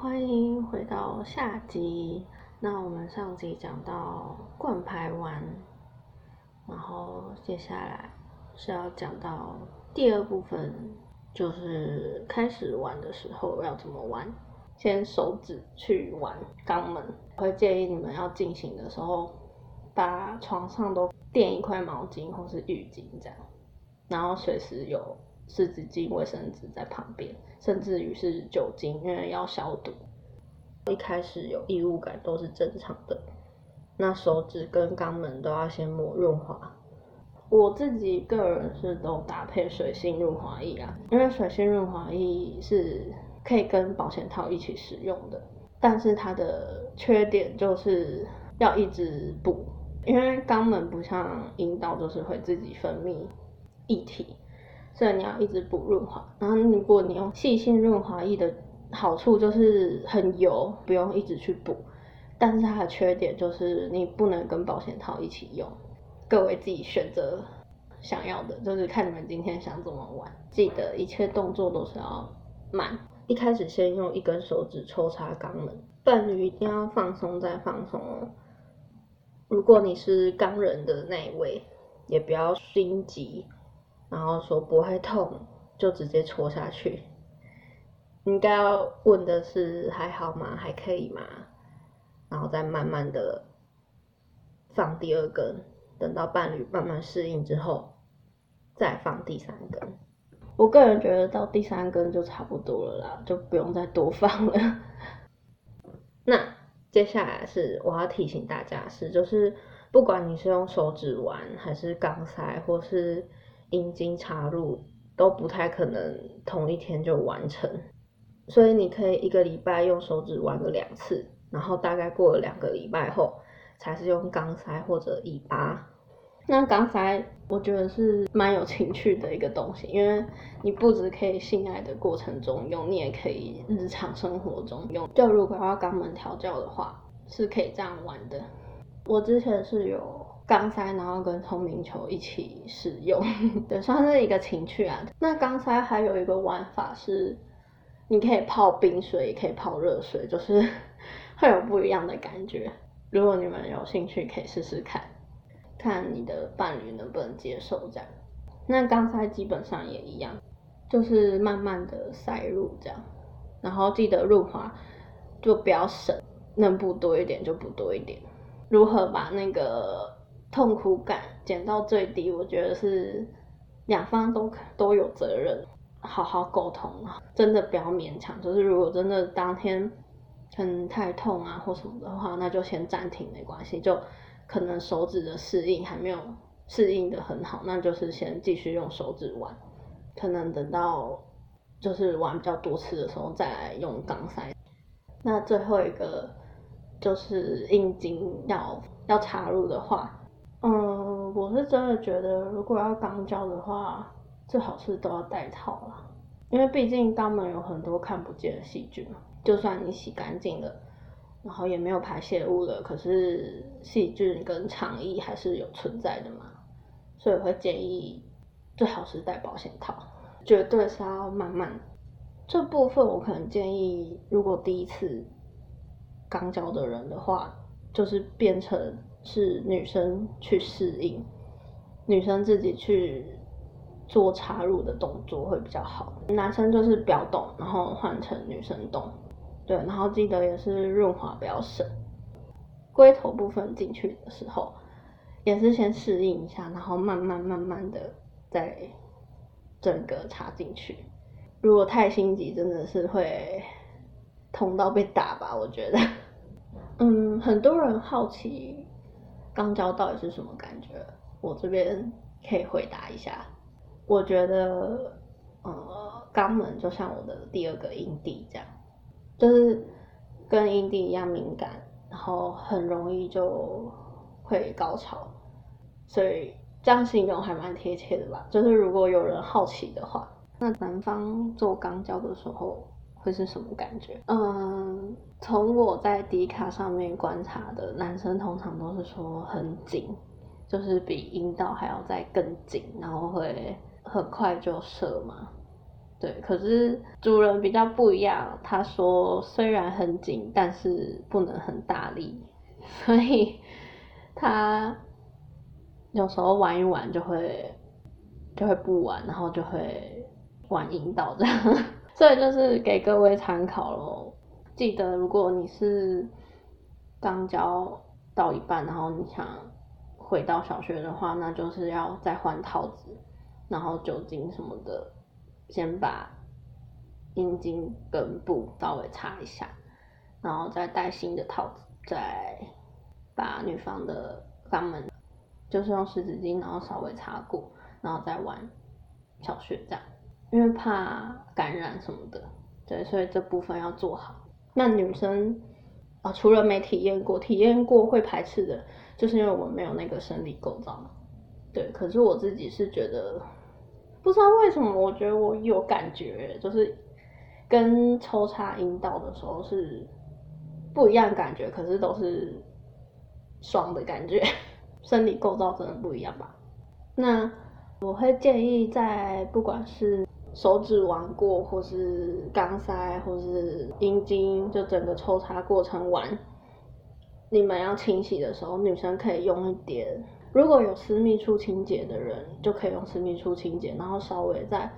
欢迎回到下集。那我们上集讲到冠牌完，然后接下来是要讲到第二部分，就是开始玩的时候要怎么玩。先手指去玩肛门，会建议你们要进行的时候，把床上都垫一块毛巾或是浴巾这样，然后随时有湿纸巾、卫生纸在旁边，甚至于是酒精，因为要消毒。一开始有异物感都是正常的，那手指跟肛门都要先抹润滑。我自己个人是都搭配水性润滑液啊，因为水性润滑液是可以跟保险套一起使用的，但是它的缺点就是要一直补，因为肛门不像阴道就是会自己分泌液体，所以你要一直补润滑。然后如果你用细性润滑液的。好处就是很油，不用一直去补，但是它的缺点就是你不能跟保险套一起用。各位自己选择想要的，就是看你们今天想怎么玩。记得一切动作都是要慢，一开始先用一根手指抽插肛门，伴侣一定要放松再放松哦。如果你是肛人的那一位，也不要心急，然后说不会痛就直接戳下去。应该要问的是还好吗？还可以吗？然后再慢慢的放第二根，等到伴侣慢慢适应之后，再放第三根。我个人觉得到第三根就差不多了啦，就不用再多放了。那接下来是我要提醒大家是，就是不管你是用手指玩，还是钢塞，或是阴茎插入，都不太可能同一天就完成。所以你可以一个礼拜用手指玩个两次，然后大概过了两个礼拜后，才是用钢塞或者尾巴。那钢塞我觉得是蛮有情趣的一个东西，因为你不止可以性爱的过程中用，你也可以日常生活中用。就如果要肛门调教的话，是可以这样玩的。我之前是有钢塞，然后跟聪明球一起使用，对，算是一个情趣啊。那钢塞还有一个玩法是。你可以泡冰水，也可以泡热水，就是 会有不一样的感觉。如果你们有兴趣，可以试试看，看你的伴侣能不能接受这样。那刚才基本上也一样，就是慢慢的塞入这样，然后记得润滑，就不要省，能补多一点就补多一点。如何把那个痛苦感减到最低？我觉得是两方都都有责任。好好沟通啊，真的不要勉强。就是如果真的当天很太痛啊或什么的话，那就先暂停，没关系。就可能手指的适应还没有适应的很好，那就是先继续用手指玩。可能等到就是玩比较多次的时候再来用钢塞。那最后一个就是阴茎要要插入的话，嗯，我是真的觉得如果要肛交的话。最好是都要戴套啦，因为毕竟肛门有很多看不见的细菌嘛。就算你洗干净了，然后也没有排泄物了，可是细菌跟肠液还是有存在的嘛。所以我会建议最好是戴保险套，绝对是要慢慢。这部分我可能建议，如果第一次肛交的人的话，就是变成是女生去适应，女生自己去。做插入的动作会比较好，男生就是不要动，然后换成女生动，对，然后记得也是润滑不要省。龟头部分进去的时候，也是先适应一下，然后慢慢慢慢的再整个插进去。如果太心急，真的是会痛到被打吧？我觉得，嗯，很多人好奇肛交到底是什么感觉，我这边可以回答一下。我觉得，呃，肛门就像我的第二个阴蒂这样，就是跟阴蒂一样敏感，然后很容易就会高潮，所以这样形容还蛮贴切的吧。就是如果有人好奇的话，那男方做肛交的时候会是什么感觉？嗯，从我在迪卡上面观察的男生，通常都是说很紧，就是比阴道还要再更紧，然后会。很快就射嘛，对，可是主人比较不一样，他说虽然很紧，但是不能很大力，所以他有时候玩一玩就会就会不玩，然后就会玩引导这样，所以就是给各位参考咯。记得如果你是刚教到一半，然后你想回到小学的话，那就是要再换套子，然后酒精什么的。先把阴茎根部稍微擦一下，然后再戴新的套子，再把女方的肛门，就是用湿纸巾，然后稍微擦过，然后再玩小穴这样，因为怕感染什么的，对，所以这部分要做好。那女生啊，除了没体验过，体验过会排斥的，就是因为我没有那个生理构造，对，可是我自己是觉得。不知道为什么，我觉得我有感觉，就是跟抽插阴道的时候是不一样感觉，可是都是爽的感觉，生理构造真的不一样吧？那我会建议在不管是手指玩过，或是肛塞，或是阴茎，就整个抽插过程完，你们要清洗的时候，女生可以用一点。如果有私密处清洁的人，就可以用私密处清洁，然后稍微在，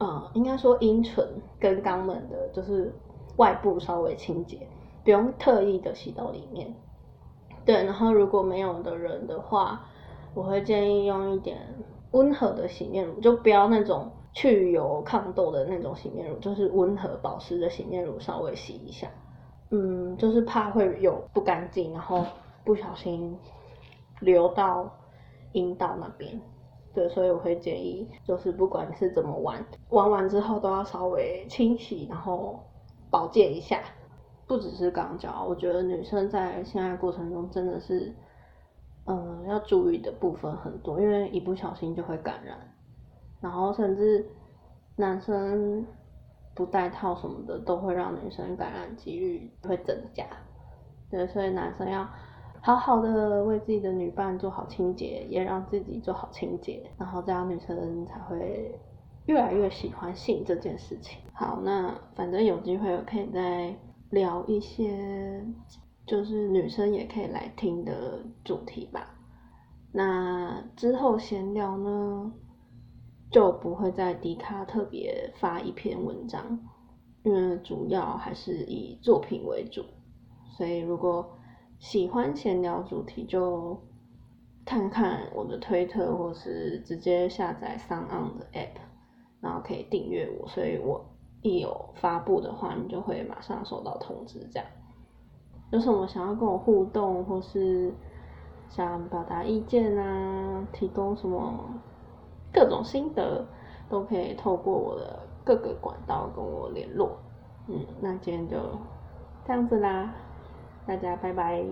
呃，应该说阴唇跟肛门的，就是外部稍微清洁，不用特意的洗到里面。对，然后如果没有的人的话，我会建议用一点温和的洗面乳，就不要那种去油抗痘的那种洗面乳，就是温和保湿的洗面乳，稍微洗一下。嗯，就是怕会有不干净，然后不小心。流到阴道那边，对，所以我会建议，就是不管是怎么玩，玩完之后都要稍微清洗，然后保健一下。不只是肛交，我觉得女生在性爱过程中真的是，嗯，要注意的部分很多，因为一不小心就会感染，然后甚至男生不戴套什么的，都会让女生感染几率会增加。对，所以男生要。好好的为自己的女伴做好清洁，也让自己做好清洁，然后这样女生才会越来越喜欢性这件事情。好，那反正有机会我可以再聊一些，就是女生也可以来听的主题吧。那之后闲聊呢，就不会在迪卡特别发一篇文章，因为主要还是以作品为主，所以如果。喜欢闲聊主题就看看我的推特，或是直接下载 s o n 的 App，然后可以订阅我，所以我一有发布的话，你就会马上收到通知。这样有什么想要跟我互动，或是想表达意见啊，提供什么各种心得，都可以透过我的各个管道跟我联络。嗯，那今天就这样子啦。大家拜拜。